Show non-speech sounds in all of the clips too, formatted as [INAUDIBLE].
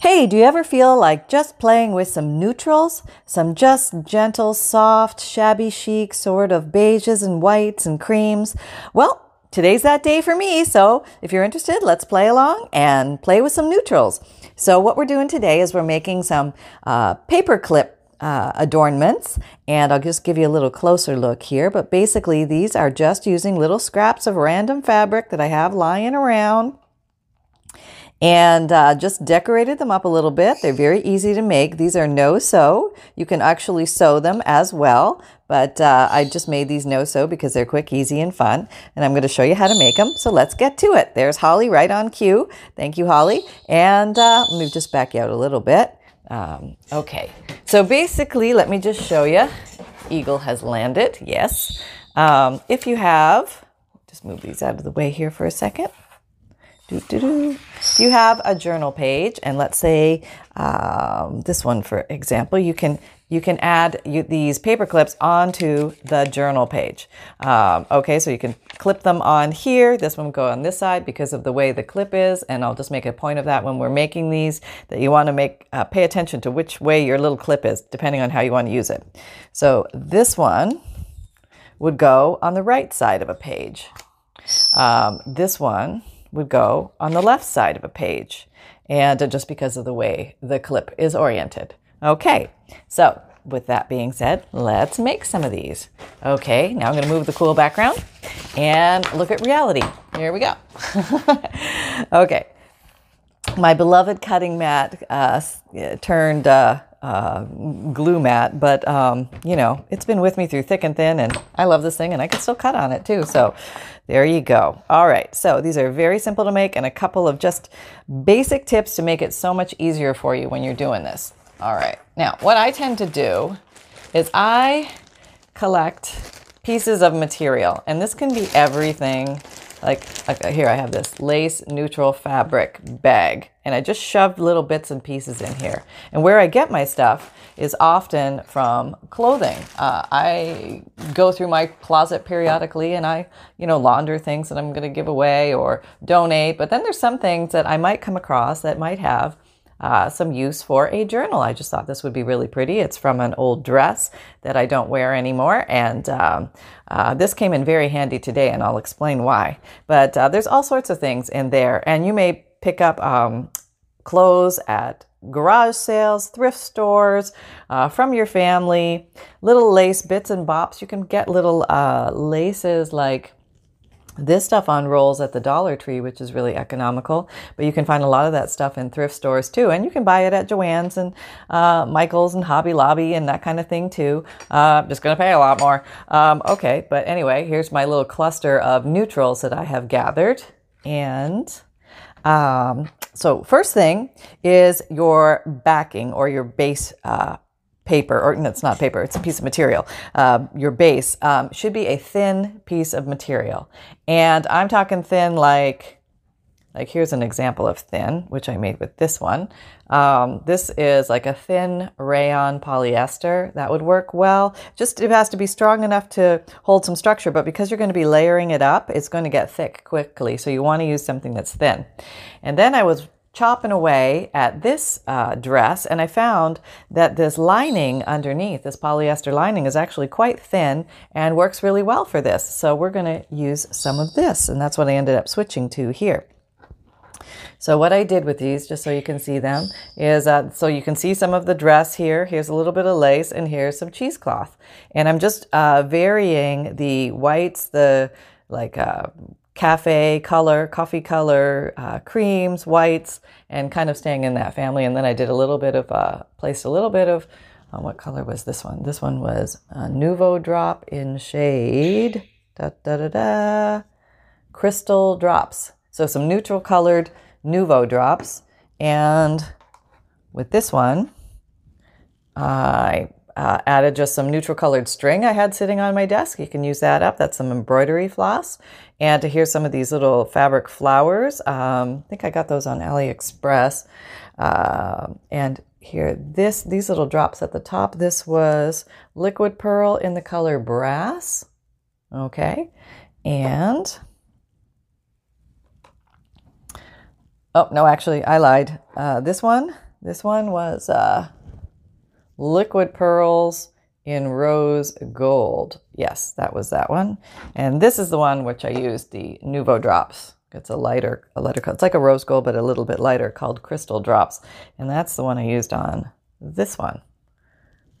Hey, do you ever feel like just playing with some neutrals? Some just gentle, soft, shabby chic sort of beiges and whites and creams? Well, today's that day for me. So if you're interested, let's play along and play with some neutrals. So what we're doing today is we're making some uh, paper clip uh, adornments and I'll just give you a little closer look here. But basically these are just using little scraps of random fabric that I have lying around and uh, just decorated them up a little bit. They're very easy to make. These are no sew. You can actually sew them as well, but uh, I just made these no sew because they're quick, easy, and fun. And I'm going to show you how to make them. So let's get to it. There's Holly right on cue. Thank you, Holly. And uh, let me just back you out a little bit. Um, okay, so basically, let me just show you. Eagle has landed, yes. Um, if you have, just move these out of the way here for a second. Doo-doo-doo. You have a journal page, and let's say um, this one, for example, you can you can add you, these paper clips onto the journal page. Um, okay, so you can clip them on here. This one will go on this side because of the way the clip is, and I'll just make a point of that when we're making these that you want to make uh, pay attention to which way your little clip is, depending on how you want to use it. So this one would go on the right side of a page. Um, this one would go on the left side of a page, and just because of the way the clip is oriented. Okay, so with that being said, let's make some of these. Okay, now I'm going to move the cool background and look at reality. Here we go. [LAUGHS] okay, my beloved cutting mat uh, turned uh, uh, glue mat, but um, you know, it's been with me through thick and thin, and I love this thing, and I can still cut on it too. So there you go. All right, so these are very simple to make, and a couple of just basic tips to make it so much easier for you when you're doing this. All right, now what I tend to do is I collect pieces of material, and this can be everything like, here I have this lace neutral fabric bag and I just shoved little bits and pieces in here. And where I get my stuff is often from clothing. Uh, I go through my closet periodically and I, you know, launder things that I'm going to give away or donate. But then there's some things that I might come across that might have uh, some use for a journal. I just thought this would be really pretty. It's from an old dress that I don't wear anymore, and um, uh, this came in very handy today, and I'll explain why. But uh, there's all sorts of things in there, and you may pick up um, clothes at garage sales, thrift stores, uh, from your family, little lace bits and bops. You can get little uh, laces like this stuff on rolls at the Dollar Tree, which is really economical, but you can find a lot of that stuff in thrift stores too, and you can buy it at Joann's and uh, Michael's and Hobby Lobby and that kind of thing too. Uh, just going to pay a lot more. Um, okay, but anyway, here's my little cluster of neutrals that I have gathered, and um, so first thing is your backing or your base uh, paper, or no, it's not paper, it's a piece of material. Uh, your base um, should be a thin piece of material. And I'm talking thin like, like here's an example of thin, which I made with this one. Um, this is like a thin rayon polyester that would work well. Just it has to be strong enough to hold some structure, but because you're going to be layering it up, it's going to get thick quickly. So you want to use something that's thin. And then I was chopping away at this uh, dress and I found that this lining underneath, this polyester lining, is actually quite thin and works really well for this. So we're going to use some of this and that's what I ended up switching to here. So what I did with these, just so you can see them, is uh, so you can see some of the dress here. Here's a little bit of lace and here's some cheesecloth. And I'm just uh, varying the whites, the like uh, cafe color, coffee color, uh, creams, whites, and kind of staying in that family. And then I did a little bit of, uh, placed a little bit of, uh, what color was this one? This one was a Nuvo Drop in shade, da da da da, Crystal Drops. So some neutral colored Nuvo Drops. And with this one, I uh, added just some neutral colored string I had sitting on my desk. You can use that up. That's some embroidery floss. And to hear some of these little fabric flowers, um, I think I got those on AliExpress. Uh, and here, this these little drops at the top. This was liquid pearl in the color brass. Okay, and oh no, actually I lied. Uh, this one This one was uh, Liquid Pearls in Rose Gold. Yes, that was that one. And this is the one which I used, the Nuvo Drops. It's a lighter, a lighter color. It's like a rose gold, but a little bit lighter called Crystal Drops. And that's the one I used on this one.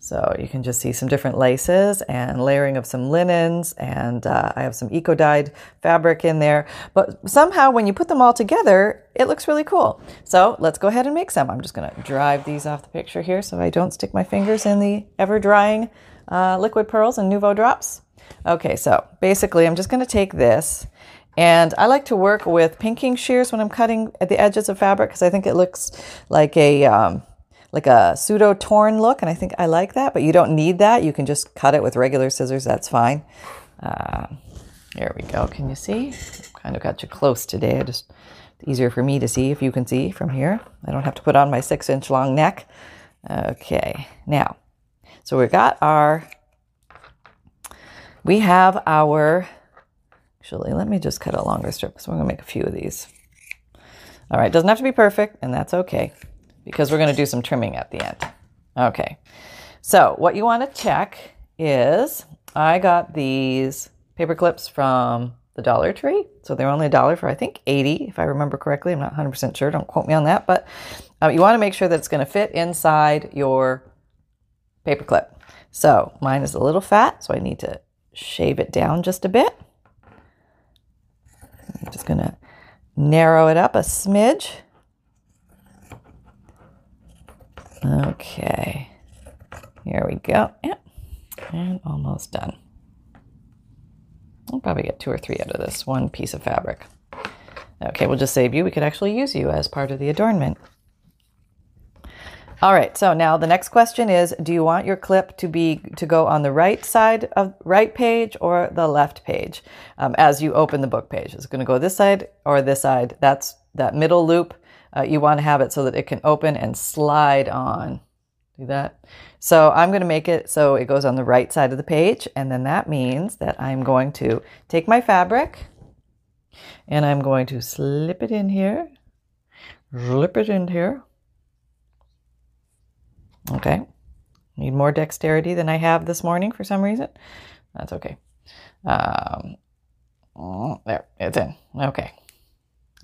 So you can just see some different laces and layering of some linens, and uh, I have some eco dyed fabric in there. But somehow, when you put them all together, it looks really cool. So let's go ahead and make some. I'm just going to drive these off the picture here so I don't stick my fingers in the ever drying uh, liquid pearls and Nuvo drops. Okay, so basically, I'm just going to take this. And I like to work with pinking shears when I'm cutting at the edges of fabric because I think it looks like a um, like a pseudo torn look, and I think I like that, but you don't need that. You can just cut it with regular scissors, that's fine. Uh, there we go. Can you see? Kind of got you close today. I just easier for me to see if you can see from here. I don't have to put on my six inch long neck. Okay, now, so we got our, we have our, actually, let me just cut a longer strip. So we're gonna make a few of these. All right, doesn't have to be perfect, and that's okay because we're going to do some trimming at the end. Okay, so what you want to check is I got these paper clips from the Dollar Tree. So they're only a dollar for, I think, 80, if I remember correctly. I'm not 100% sure. Don't quote me on that. But uh, you want to make sure that it's going to fit inside your paper clip. So mine is a little fat, so I need to shave it down just a bit. I'm just going to narrow it up a smidge. Okay, here we go. Yeah. And almost done. I'll probably get two or three out of this one piece of fabric. Okay, we'll just save you. We could actually use you as part of the adornment. All right, so now the next question is do you want your clip to be to go on the right side of right page or the left page um, as you open the book page? Is it going to go this side or this side? That's that middle loop uh, you want to have it so that it can open and slide on. Do that. So I'm going to make it so it goes on the right side of the page. And then that means that I'm going to take my fabric and I'm going to slip it in here, slip it in here. Okay. Need more dexterity than I have this morning for some reason. That's okay. Um, oh, there, it's in. Okay.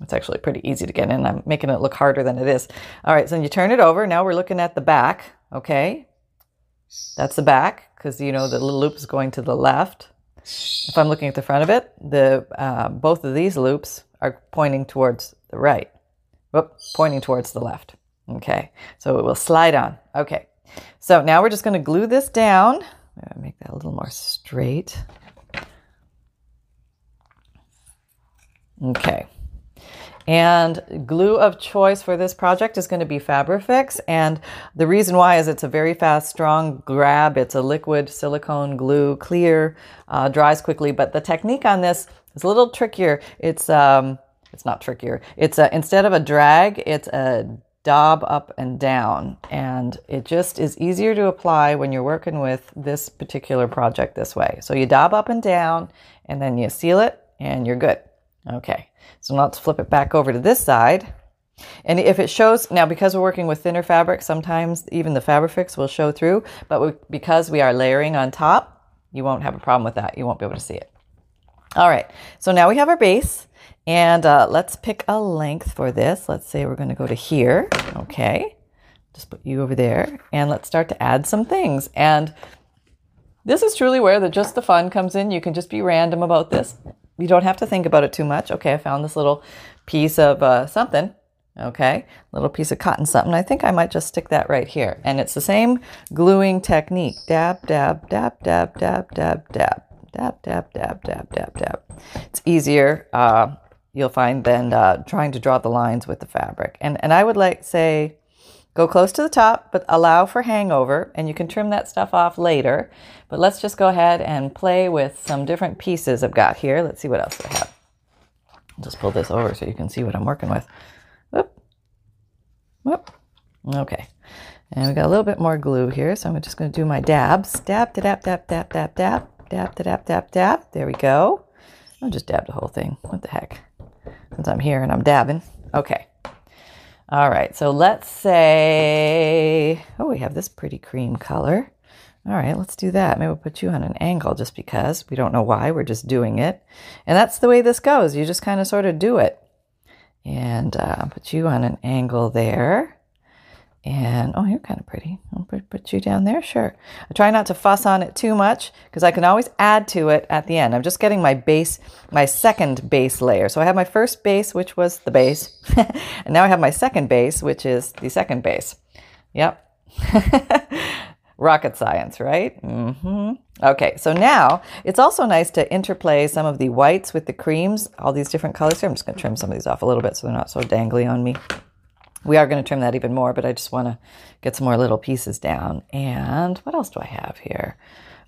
It's actually pretty easy to get in. I'm making it look harder than it is. All right, so then you turn it over. Now we're looking at the back, okay? That's the back because you know the little loop is going to the left. If I'm looking at the front of it, the uh, both of these loops are pointing towards the right. Whoop, pointing towards the left. Okay, so it will slide on. Okay, so now we're just going to glue this down. Make that a little more straight. Okay. And glue of choice for this project is going to be Fabrifix. And the reason why is it's a very fast, strong grab. It's a liquid silicone glue, clear, uh, dries quickly. But the technique on this is a little trickier. It's, um, it's not trickier. It's a, instead of a drag, it's a daub up and down. And it just is easier to apply when you're working with this particular project this way. So you daub up and down and then you seal it and you're good. Okay. So now let's flip it back over to this side. And if it shows, now because we're working with thinner fabric, sometimes even the Fabrifix will show through, but we, because we are layering on top, you won't have a problem with that. You won't be able to see it. All right, so now we have our base and uh, let's pick a length for this. Let's say we're gonna go to here, okay. Just put you over there and let's start to add some things. And this is truly where the just the fun comes in. You can just be random about this you don't have to think about it too much. Okay, I found this little piece of uh, something. Okay, little piece of cotton something. I think I might just stick that right here. And it's the same gluing technique. Dab, dab, dab, dab, dab, dab, dab. Dab, dab, dab, dab, dab, dab. It's easier, uh, you'll find, than uh, trying to draw the lines with the fabric. And, and I would like say, Go close to the top, but allow for hangover, and you can trim that stuff off later. But let's just go ahead and play with some different pieces I've got here. Let's see what else I have. I'll just pull this over so you can see what I'm working with. Whoop. Whoop. Okay. And we got a little bit more glue here, so I'm just going to do my dabs. Dab dab, dab, dab, dab, dab, dab, dab, dab, dab, dab. There we go. I'll just dab the whole thing. What the heck? Since I'm here and I'm dabbing. Okay. All right, so let's say, oh, we have this pretty cream color. All right, let's do that. Maybe we'll put you on an angle just because we don't know why. We're just doing it. And that's the way this goes. You just kind of sort of do it. And uh, put you on an angle there. And oh, you're kind of pretty. I'll put, you down there. Sure. I try not to fuss on it too much because I can always add to it at the end. I'm just getting my base, my second base layer. So I have my first base, which was the base. [LAUGHS] and now I have my second base, which is the second base. Yep. [LAUGHS] Rocket science, right? Mm-hmm. Okay, so now it's also nice to interplay some of the whites with the creams, all these different colors here. I'm just going to trim some of these off a little bit so they're not so dangly on me. We are going to trim that even more, but I just want to get some more little pieces down. And what else do I have here?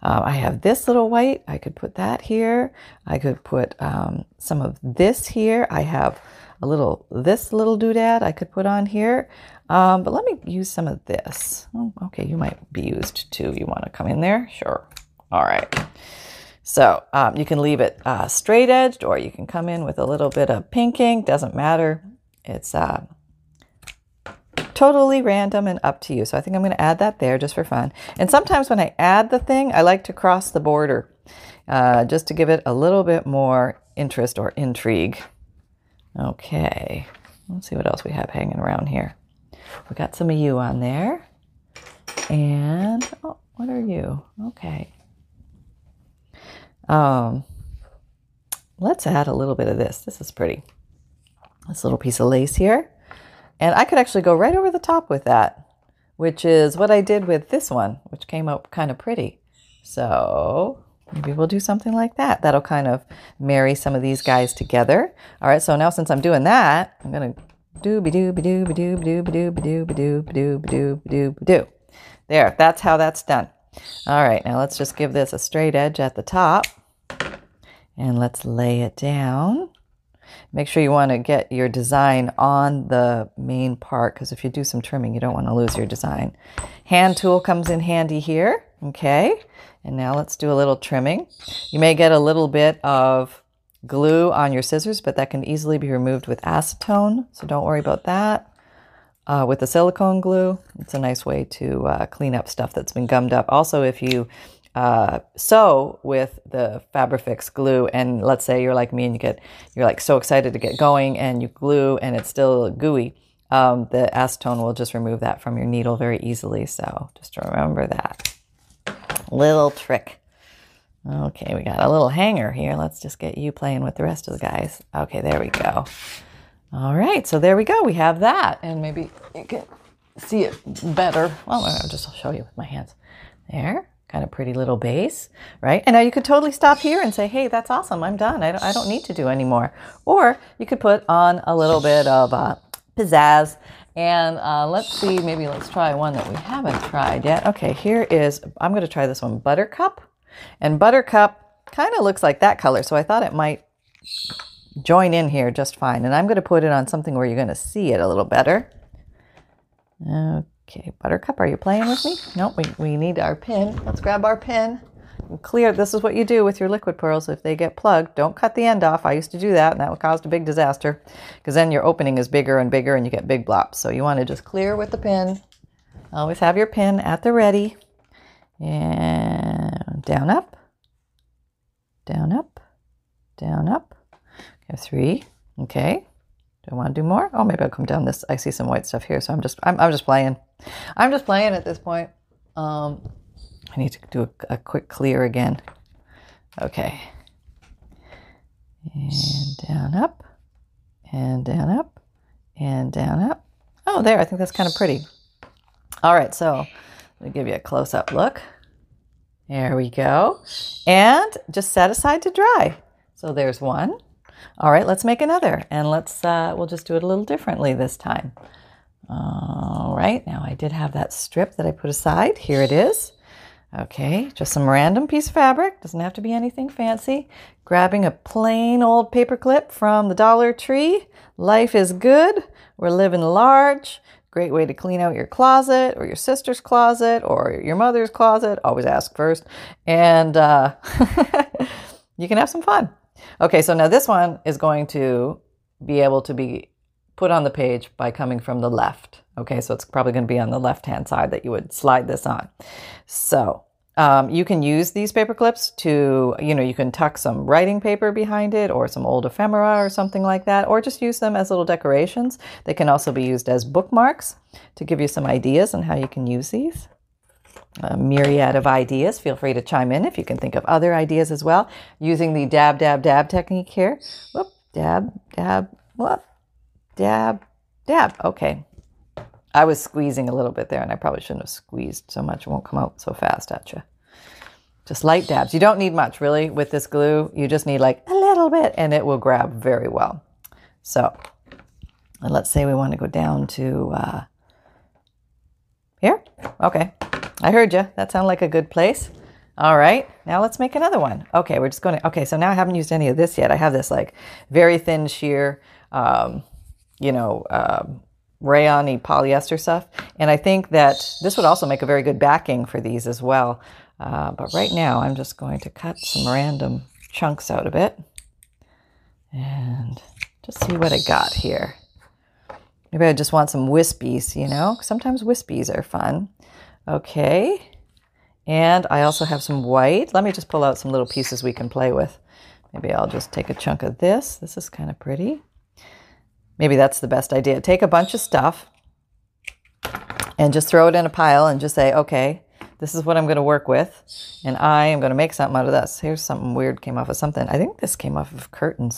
Um, I have this little white. I could put that here. I could put um, some of this here. I have a little, this little doodad I could put on here. Um, but let me use some of this. Oh, okay, you might be used too. You want to come in there? Sure. All right. So um, you can leave it uh, straight edged or you can come in with a little bit of pinking. Doesn't matter. It's uh, totally random and up to you. So I think I'm going to add that there just for fun. And sometimes when I add the thing, I like to cross the border uh, just to give it a little bit more interest or intrigue. Okay, let's see what else we have hanging around here. We got some of you on there. And, oh, what are you? Okay. Um, let's add a little bit of this. This is pretty. This little piece of lace here. And I could actually go right over the top with that, which is what I did with this one, which came out kind of pretty. So maybe we'll do something like that. That'll kind of marry some of these guys together. All right, so now since I'm doing that, I'm going to dooby dooby dooby dooby dooby dooby dooby dooby dooby dooby dooby doo. There, that's how that's done. All right, now let's just give this a straight edge at the top. And let's lay it down. Make sure you want to get your design on the main part because if you do some trimming, you don't want to lose your design. Hand tool comes in handy here. Okay. And now let's do a little trimming. You may get a little bit of glue on your scissors, but that can easily be removed with acetone. So don't worry about that. Uh, with the silicone glue, it's a nice way to uh, clean up stuff that's been gummed up. Also, if you uh, sew with the Fabrifix glue, and let's say you're like me and you get you're like so excited to get going, and you glue and it's still gooey, um, the acetone will just remove that from your needle very easily. So just remember that little trick. Okay, we got a little hanger here. Let's just get you playing with the rest of the guys. Okay, there we go. All right, so there we go. We have that, and maybe you can see it better. Well, I'll just show you with my hands. There kind of pretty little base, right? And now you could totally stop here and say, hey, that's awesome. I'm done. I don't, I don't need to do anymore. Or you could put on a little bit of uh, pizzazz. And uh, let's see, maybe let's try one that we haven't tried yet. Okay, here is, I'm going to try this one, Buttercup. And Buttercup kind of looks like that color. So I thought it might join in here just fine. And I'm going to put it on something where you're going to see it a little better. Okay. Buttercup, are you playing with me? [SIGHS] No, we, we need our pin. Let's grab our pin. Clear. This is what you do with your liquid pearls. If they get plugged, don't cut the end off. I used to do that, and that caused a big disaster because then your opening is bigger and bigger and you get big blops. So you want to just clear with the pin. Always have your pin at the ready. And down, up, down, up, down, up. Okay, three. Okay. Do I want to do more? Oh, maybe I'll come down this. I see some white stuff here, so I'm just I'm, I'm just playing. I'm just playing at this point. Um, I need to do a, a quick clear again. Okay. And down, up, and down, up, and down, up. Oh, there. I think that's kind of pretty. All right, so let me give you a close up look. There we go. And just set aside to dry. So there's one. All right, let's make another. And let's, uh, we'll just do it a little differently this time. All right, now I did have that strip that I put aside. Here it is. Okay, just some random piece of fabric. Doesn't have to be anything fancy. Grabbing a plain old paper clip from the Dollar Tree. Life is good. We're living large. Great way to clean out your closet or your sister's closet or your mother's closet. Always ask first. And uh, [LAUGHS] you can have some fun. Okay, so now this one is going to be able to be put on the page by coming from the left. Okay, so it's probably going to be on the left hand side that you would slide this on. So um, you can use these paper clips to, you know, you can tuck some writing paper behind it or some old ephemera or something like that, or just use them as little decorations. They can also be used as bookmarks to give you some ideas on how you can use these. A myriad of ideas. Feel free to chime in if you can think of other ideas as well. Using the dab, dab, dab technique here. Whoop, dab, dab, whoop, dab, dab. Okay, I was squeezing a little bit there, and I probably shouldn't have squeezed so much. It won't come out so fast at you. Just light dabs. You don't need much, really, with this glue. You just need like a little bit, and it will grab very well. So, let's say we want to go down to uh, here. Okay, I heard you. That sounded like a good place. All right, now let's make another one. Okay, we're just going to. Okay, so now I haven't used any of this yet. I have this like very thin sheer, um, you know. Um, rayon polyester stuff. And I think that this would also make a very good backing for these as well. Uh, but right now I'm just going to cut some random chunks out of it and just see what I got here. Maybe I just want some wispies, you know? Sometimes wispies are fun. Okay. And I also have some white. Let me just pull out some little pieces we can play with. Maybe I'll just take a chunk of this. This is kind of pretty. Maybe that's the best idea. Take a bunch of stuff and just throw it in a pile and just say, okay, this is what I'm going to work with. And I am going to make something out of this. Here's something weird came off of something. I think this came off of curtains.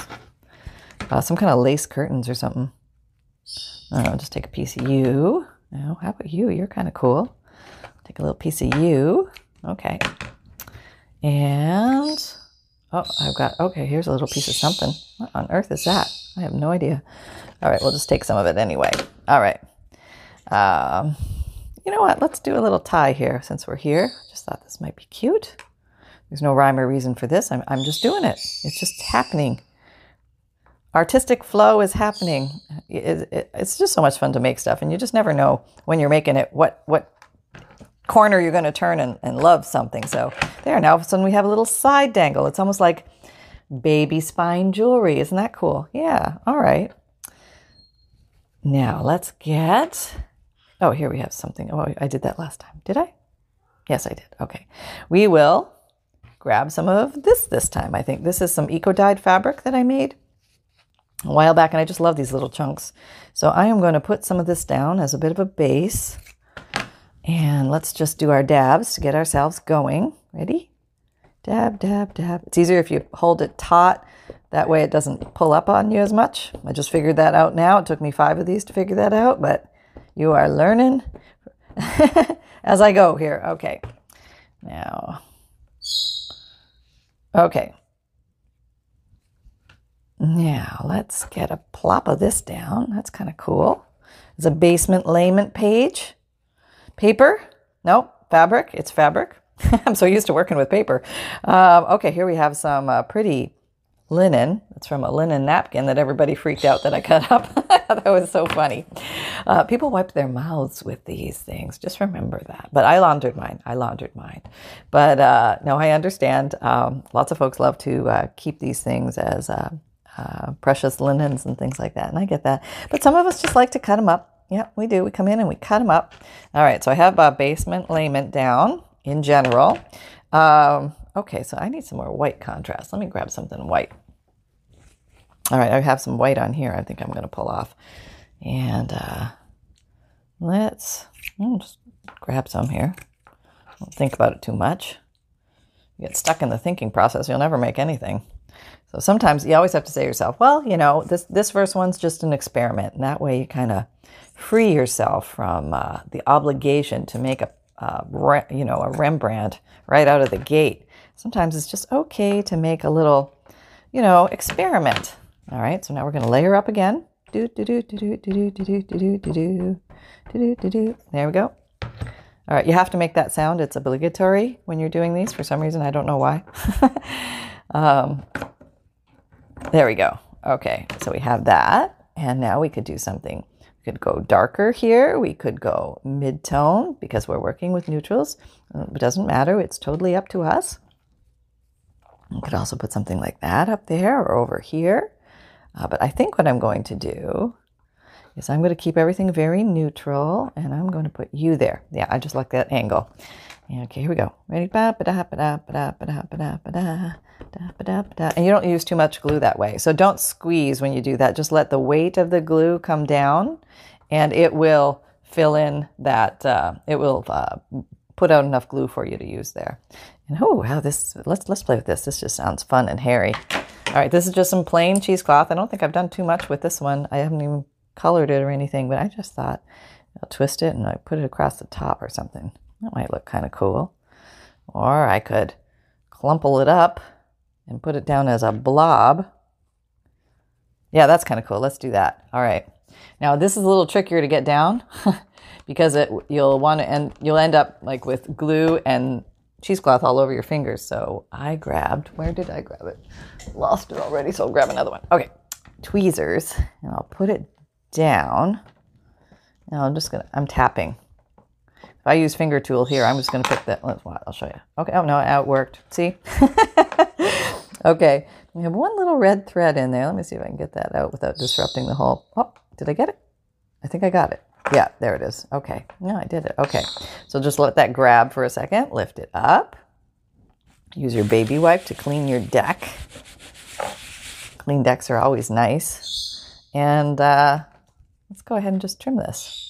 Uh, some kind of lace curtains or something. I don't know, just take a piece of you. Now, how about you? You're kind of cool. Take a little piece of you. Okay. And, oh, I've got, okay, here's a little piece of something. What on earth is that? I have no idea. All right, we'll just take some of it anyway. All right. Um, you know what? Let's do a little tie here since we're here. Just thought this might be cute. There's no rhyme or reason for this. I'm, I'm just doing it. It's just happening. Artistic flow is happening. It, it, it's just so much fun to make stuff, and you just never know when you're making it what what corner you're going to turn and, and love something. So there, now all of a sudden we have a little side dangle. It's almost like baby spine jewelry. Isn't that cool? Yeah. All right. Now let's get. Oh, here we have something. Oh, I did that last time. Did I? Yes, I did. Okay. We will grab some of this this time. I think this is some eco dyed fabric that I made a while back, and I just love these little chunks. So I am going to put some of this down as a bit of a base. And let's just do our dabs to get ourselves going. Ready? Dab, dab, dab. It's easier if you hold it taut that way it doesn't pull up on you as much. I just figured that out now. It took me five of these to figure that out, but you are learning [LAUGHS] as I go here. Okay. Now, okay. Now, let's get a plop of this down. That's kind of cool. It's a basement layment page. Paper? No, Fabric. It's fabric. [LAUGHS] I'm so used to working with paper. Um, okay, here we have some uh, pretty linen. It's from a linen napkin that everybody freaked out that I cut up. [LAUGHS] that was so funny. Uh, people wipe their mouths with these things. Just remember that. But I laundered mine. I laundered mine. But uh, no, I understand. Um, lots of folks love to uh, keep these things as uh, uh, precious linens and things like that. And I get that. But some of us just like to cut them up. Yeah, we do. We come in and we cut them up. All right, so I have a basement layment down in general. Um, okay, so I need some more white contrast. Let me grab something white. All right, I have some white on here. I think I'm going to pull off. And uh, let's just grab some here. Don't think about it too much. You get stuck in the thinking process, you'll never make anything. So sometimes you always have to say to yourself, well, you know, this, this first one's just an experiment. And that way you kind of free yourself from uh, the obligation to make a, uh, you know, a Rembrandt right out of the gate. Sometimes it's just okay to make a little, you know, experiment all right, so now we're going to layer up again. Do do do do do do do do do do do do do do. There we go. All right, you have to make that sound. It's obligatory when you're doing these for some reason. I don't know why. um, there we go. Okay, so we have that, and now we could do something. We could go darker here. We could go mid-tone because we're working with neutrals. It doesn't matter. It's totally up to us. We could also put something like that up there or over here. Uh, but I think what I'm going to do is I'm going to keep everything very neutral and I'm going to put you there. Yeah, I just like that angle. Okay, here we go. Ready? And you don't use too much glue that way. So don't squeeze when you do that. Just let the weight of the glue come down and it will fill in that, uh, it will uh, put out enough glue for you to use there. And oh, wow, this, let's, let's play with this. This just sounds fun and hairy. All right, this is just some plain cheesecloth. I don't think I've done too much with this one. I haven't even colored it or anything, but I just thought I'll twist it and I put it across the top or something. That might look kind of cool. Or I could clumple it up and put it down as a blob. Yeah, that's kind of cool. Let's do that. All right. Now this is a little trickier to get down [LAUGHS] because it you'll want to end you'll end up like with glue and cheesecloth all over your fingers. So I grabbed where did I grab it? Lost it already, so I'll grab another one. Okay. Tweezers and I'll put it down. Now I'm just gonna I'm tapping. If I use finger tool here, I'm just to pick that. I'll show you. Okay. Oh, no, it worked. See? [LAUGHS] okay. We have one little red thread in there. Let me see if I can get that out without disrupting the whole. Oh, did I get it? I think I got it. Yeah, there it is. Okay. No, I did it. Okay. So just let that grab for a second. Lift it up. Use your baby wipe to clean your deck. Clean decks are always nice. And uh, let's go ahead and just trim this.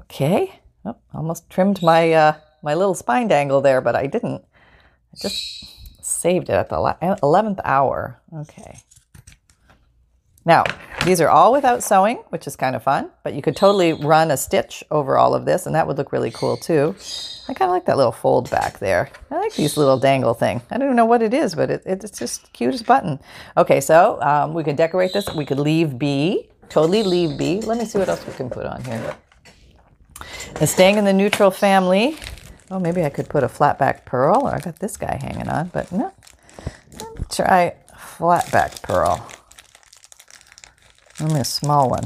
Okay. Oh, almost trimmed my uh, my little spine dangle there, but I didn't. I just saved it at the 11th hour. Okay. Now, these are all without sewing, which is kind of fun, but you could totally run a stitch over all of this, and that would look really cool too. I kind of like that little fold back there. I like these little dangle thing. I don't even know what it is, but it, it's just cute as button. Okay, so um, we could decorate this. We could leave B, totally leave B. Let me see what else we can put on here. And staying in the neutral family, oh, maybe I could put a flat back pearl, or I got this guy hanging on, but no. Let me try flat back pearl. Only a small one.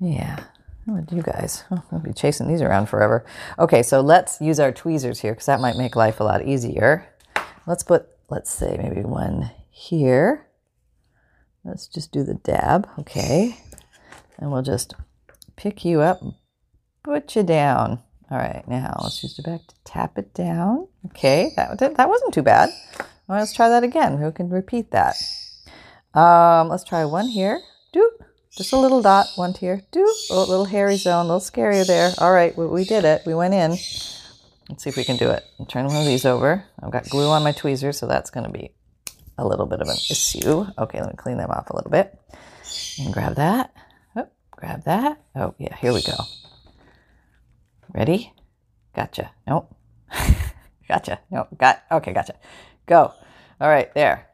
Yeah. What you guys? Oh, [LAUGHS] I'll be chasing these around forever. Okay, so let's use our tweezers here because that might make life a lot easier. Let's put, let's say, maybe one here. Let's just do the dab. Okay. And we'll just pick you up, put you down. All right, now let's use the back to tap it down. Okay, that, that wasn't too bad. Well, let's try that again. Who can repeat that? Um, let's try one here. Doop. Just a little dot, one here. Doop. Oh, little hairy zone, a little scarier there. All right, we, we did it. We went in. Let's see if we can do it. I'll turn one of these over. I've got glue on my tweezers, so that's going to be a little bit of an issue. Okay, let me clean them off a little bit. And grab that. Oh, Grab that. Oh, yeah, here we go. Ready? Gotcha. Nope. [LAUGHS] gotcha. Nope. Got. Okay, gotcha. Go. All right, there.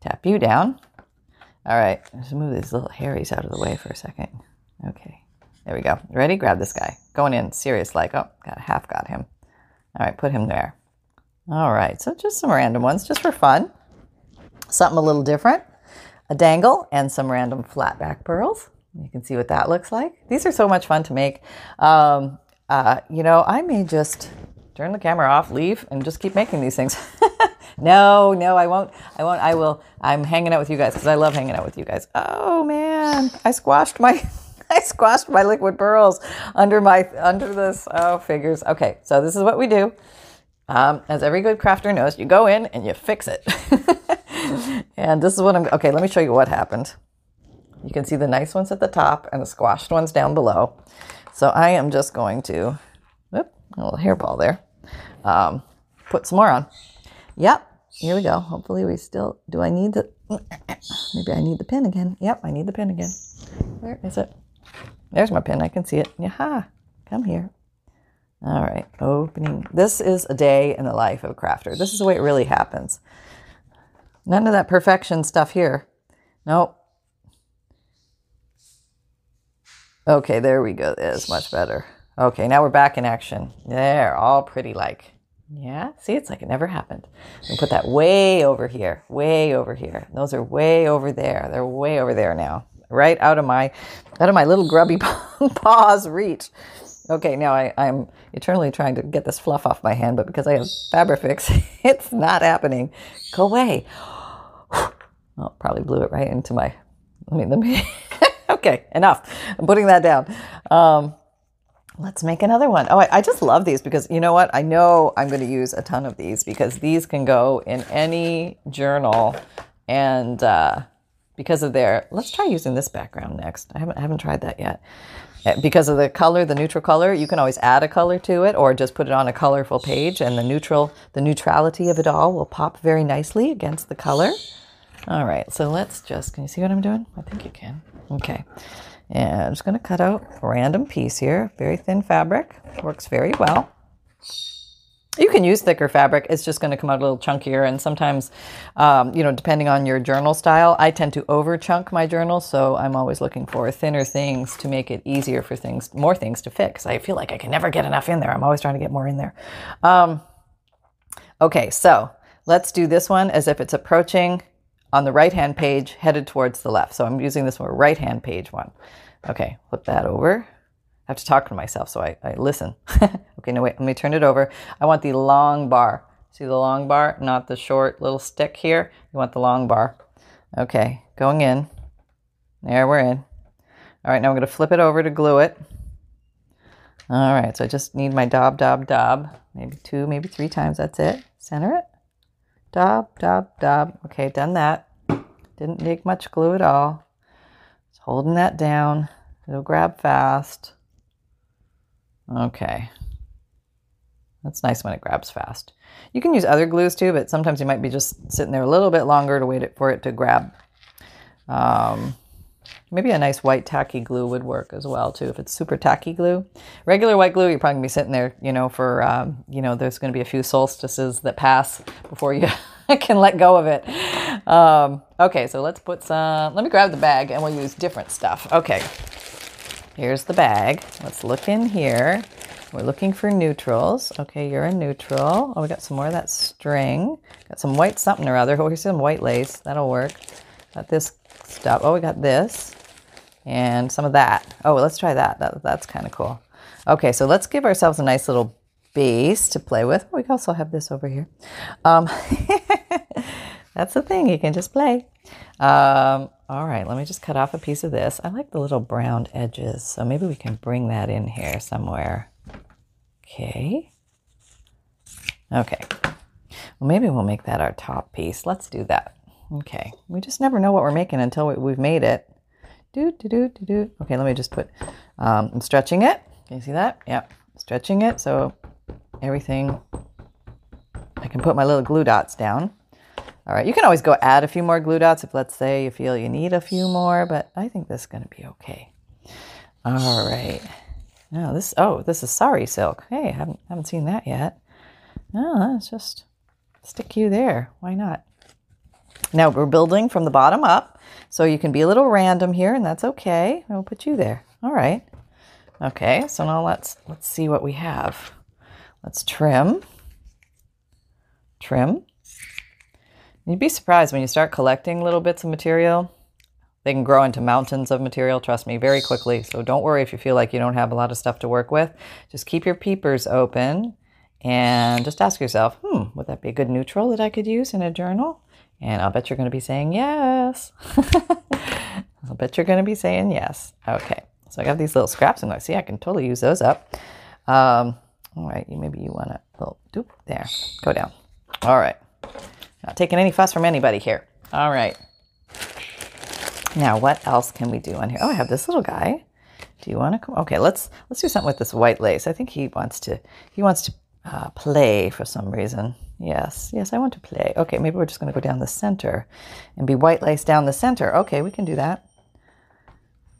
Tap you down. All right, let's move these little hairies out of the way for a second. Okay, there we go. Ready? Grab this guy. Going in serious like. Oh, got half got him. All right, put him there. All right, so just some random ones, just for fun. Something a little different a dangle, and some random flat back pearls. You can see what that looks like. These are so much fun to make. Um, uh, you know, I may just turn the camera off, leave, and just keep making these things. [LAUGHS] no, no, I won't. I won't. I will. I'm hanging out with you guys because I love hanging out with you guys. Oh man, I squashed my. [LAUGHS] I squashed my liquid pearls under my under this. Oh, figures. Okay, so this is what we do. Um, as every good crafter knows, you go in and you fix it. [LAUGHS] and this is what I'm, okay, let me show you what happened. You can see the nice ones at the top and the squashed ones down below. So I am just going to, whoop, a little hairball there, um, put some more on. Yep, here we go. Hopefully we still, do I need the, [CLEARS THROAT] maybe I need the pin again. Yep, I need the pin again. Where is it? There's my pin. I can see it. Yaha, come here. All right, opening. This is a day in the life of a crafter. This is the way it really happens. None of that perfection stuff here. Nope. Okay, there we go. It's much better. Okay, now we're back in action. There, all pretty like. Yeah, see, it's like it never happened. We put that way over here, way over here. Those are way over there. They're way over there now, right out of my, out of my little grubby [LAUGHS] paws reach. Okay, now I, I'm eternally trying to get this fluff off my hand, but because I have Fabrifix, [LAUGHS] it's not happening. Go away. [GASPS] Oh, probably blew it right into my let me, let me, okay, enough. I'm putting that down. Um, let's make another one. Oh, I, I, just love these because you know what? I know I'm going to use a ton of these because these can go in any journal and, uh, because of their, let's try using this background next. I haven't, I haven't tried that yet. Eh, because of the color, the neutral color, you can always add a color to it or just put it on a colorful page and the neutral, the neutrality of it all will pop very nicely against the color. All right, so let's just, can you see what I'm doing? I think you can. Okay. And I'm just going to cut out a random piece here. Very thin fabric. Works very well. You can use thicker fabric. It's just going to come out a little chunkier. And sometimes, um, you know, depending on your journal style, I tend to over chunk my journal. So I'm always looking for thinner things to make it easier for things, more things to. Because I feel like I can never get enough in there. I'm always trying to get more in there. Um, okay, so let's do this one as if it's approaching on the right hand page headed towards the left. So I'm using this one right hand page one. Okay, flip that over. I have to talk to myself, so I, I listen. [LAUGHS] okay, no, wait, let me turn it over. I want the long bar. See the long bar, not the short little stick here. You want the long bar. Okay, going in. There, we're in. All right, now I'm going to flip it over to glue it. All right, so I just need my dob, dob, dob. Maybe two, maybe three times. That's it. Center it. Dob, dob, dob. Okay, done that. Didn't need much glue at all. Just holding that down. It'll grab fast. Okay. That's nice when it grabs fast. You can use other glues too, but sometimes you might be just sitting there a little bit longer to wait for it to grab. Um, maybe a nice white tacky glue would work as well too. If it's super tacky glue, regular white glue, you're probably gonna be sitting there, you know, for um, you know, there's gonna be a few solstices that pass before you [LAUGHS] can let go of it. Um, okay, so let's put some. Let me grab the bag and we'll use different stuff. Okay, here's the bag. Let's look in here. We're looking for neutrals. Okay, you're a neutral. Oh, we got some more of that string. Got some white something or other. Oh, here's some white lace. That'll work. Got this stuff. Oh, we got this and some of that. Oh, let's try that. that that's kind of cool. Okay, so let's give ourselves a nice little base to play with. We also have this over here. Um, [LAUGHS] that's the thing. You can just play. Um, all right, let me just cut off a piece of this. I like the little brown edges, so maybe we can bring that in here somewhere. Okay. Okay. Well, maybe we'll make that our top piece. Let's do that. Okay. We just never know what we're making until we, have made it. Do, do, do, do, do. Okay, let me just put, um, I'm stretching it. Can you see that? Yep. Stretching it so everything, I can put my little glue dots down. All right, you can always go add a few more glue dots if let's say you feel you need a few more, but I think this is going to be okay. All right. Now this, oh, this is sari silk. Hey, I haven't, haven't seen that yet. No, let's just stick you there. Why not? Now we're building from the bottom up, so you can be a little random here, and that's okay. I'll put you there. All right. Okay, so now let's let's see what we have. Let's trim. Trim. You'd be surprised when you start collecting little bits of material. They can grow into mountains of material, trust me, very quickly. So don't worry if you feel like you don't have a lot of stuff to work with. Just keep your peepers open and just ask yourself, hmm, would that be a good neutral that I could use in a journal? And I'll bet you're going to be saying yes. [LAUGHS] I'll bet you're going to be saying yes. Okay. So I got these little scraps and I see I can totally use those up. Um, all right. Maybe you want to little doop there. Go down. All right. Not taking any fuss from anybody here. All right. Now, what else can we do on here? Oh, I have this little guy. Do you want to come? Okay, let's let's do something with this white lace. I think he wants to he wants to uh, play for some reason. Yes, yes, I want to play. Okay, maybe we're just going to go down the center and be white lace down the center. Okay, we can do that.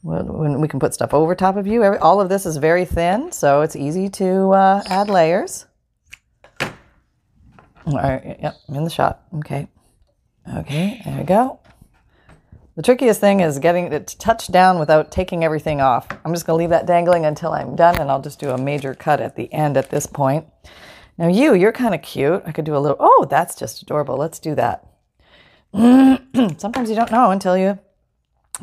When we can put stuff over top of you. All of this is very thin, so it's easy to uh, add layers. All right, yep, in the shot. Okay. Okay, there we go. The trickiest thing is getting it to touch down without taking everything off. I'm just going to leave that dangling until I'm done, and I'll just do a major cut at the end at this point. Now you, you're kind of cute. I could do a little, oh, that's just adorable. Let's do that. [CLEARS THROAT] Sometimes you don't know until you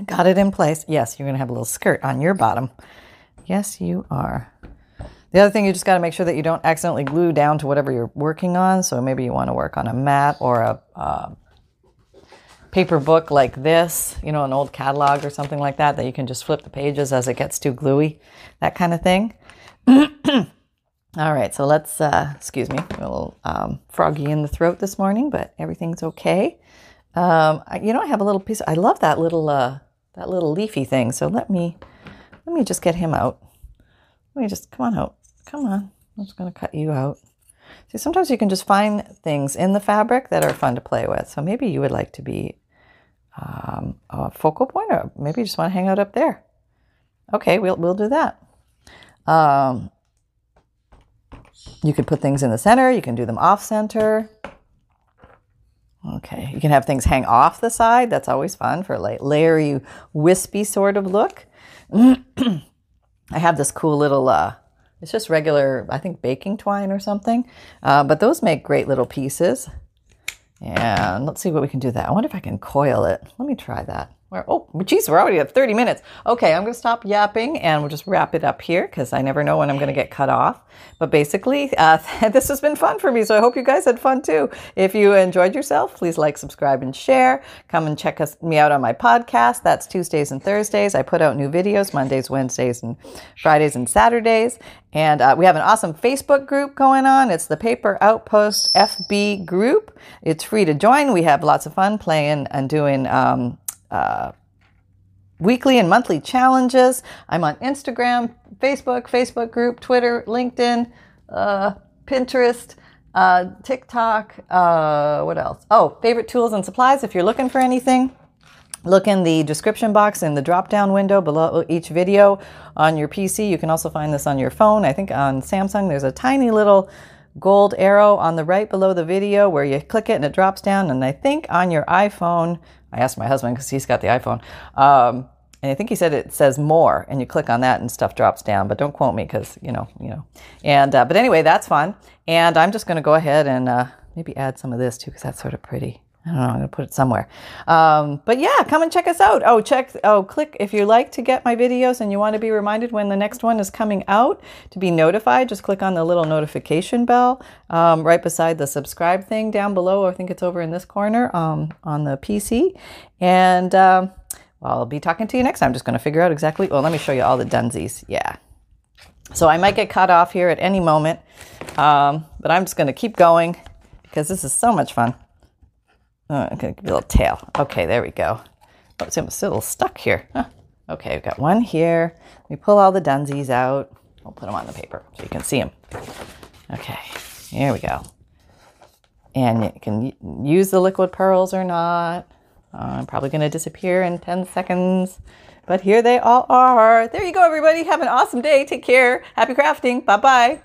got it in place. Yes, you're going to have a little skirt on your bottom. Yes, you are. The other thing, you just got to make sure that you don't accidentally glue down to whatever you're working on. So maybe you want to work on a mat or a uh, paper book like this, you know, an old catalog or something like that, that you can just flip the pages as it gets too gluey, that kind of thing. [CLEARS THROAT] All right, so let's, uh, excuse me, a little um, froggy in the throat this morning, but everything's okay. Um, I, you know, I have a little piece. I love that little, uh, that little leafy thing. So let me, let me just get him out. Let me just come on out. Come on. I'm just going to cut you out. See, sometimes you can just find things in the fabric that are fun to play with. So maybe you would like to be um, a focal point, or maybe you just want to hang out up there. Okay, we'll we'll do that. Um, you can put things in the center. You can do them off center. Okay, you can have things hang off the side. That's always fun for a like layery, wispy sort of look. [CLEARS THROAT] I have this cool little, uh, it's just regular, I think baking twine or something. Uh, but those make great little pieces. And let's see what we can do that. I wonder if I can coil it. Let me try that. Oh, geez, we're already at 30 minutes. Okay, I'm going to stop yapping and we'll just wrap it up here because I never know when I'm going to get cut off. But basically, uh, [LAUGHS] this has been fun for me, so I hope you guys had fun too. If you enjoyed yourself, please like, subscribe, and share. Come and check us, me out on my podcast. That's Tuesdays and Thursdays. I put out new videos Mondays, Wednesdays, and Fridays and Saturdays. And uh, we have an awesome Facebook group going on. It's the Paper Outpost FB group. It's free to join. We have lots of fun playing and doing. Um, weekly and monthly challenges. I'm on Instagram, Facebook, Facebook group, Twitter, LinkedIn, uh, Pinterest, uh, TikTok. Uh, what else? Oh, favorite tools and supplies. If you're looking for anything, look in the description box in the drop down window below each video on your PC. You can also find this on your phone. I think on Samsung there's a tiny little gold arrow on the right below the video where you click it and it drops down. And I think on your iPhone, I asked my husband because he's got the iPhone. Um, and I think he said it says more, and you click on that and stuff drops down. But don't quote me because you know, you know. And uh, but anyway, that's fun. And I'm just going to go ahead and uh, maybe add some of this too because that's sort of pretty. I don't know. I'm gonna put it somewhere. Um, but yeah, come and check us out. Oh, check. Oh, click if you like to get my videos and you want to be reminded when the next one is coming out to be notified. Just click on the little notification bell um, right beside the subscribe thing down below. I think it's over in this corner um, on the PC. And um, well, I'll be talking to you next time. I'm just gonna figure out exactly. Well, let me show you all the dunsies. Yeah. So I might get cut off here at any moment, um, but I'm just gonna keep going because this is so much fun. Oh, okay, a little tail. Okay, there we go. Oh, it's almost a little stuck here. Huh. Okay, we've got one here. We pull all the dunsies out. We'll put them on the paper so you can see them. Okay, here we go. And you can use the liquid pearls or not. Uh, I'm probably to disappear in 10 seconds. But here they all are. There you go, everybody. Have an awesome day. Take care. Happy crafting. Bye bye.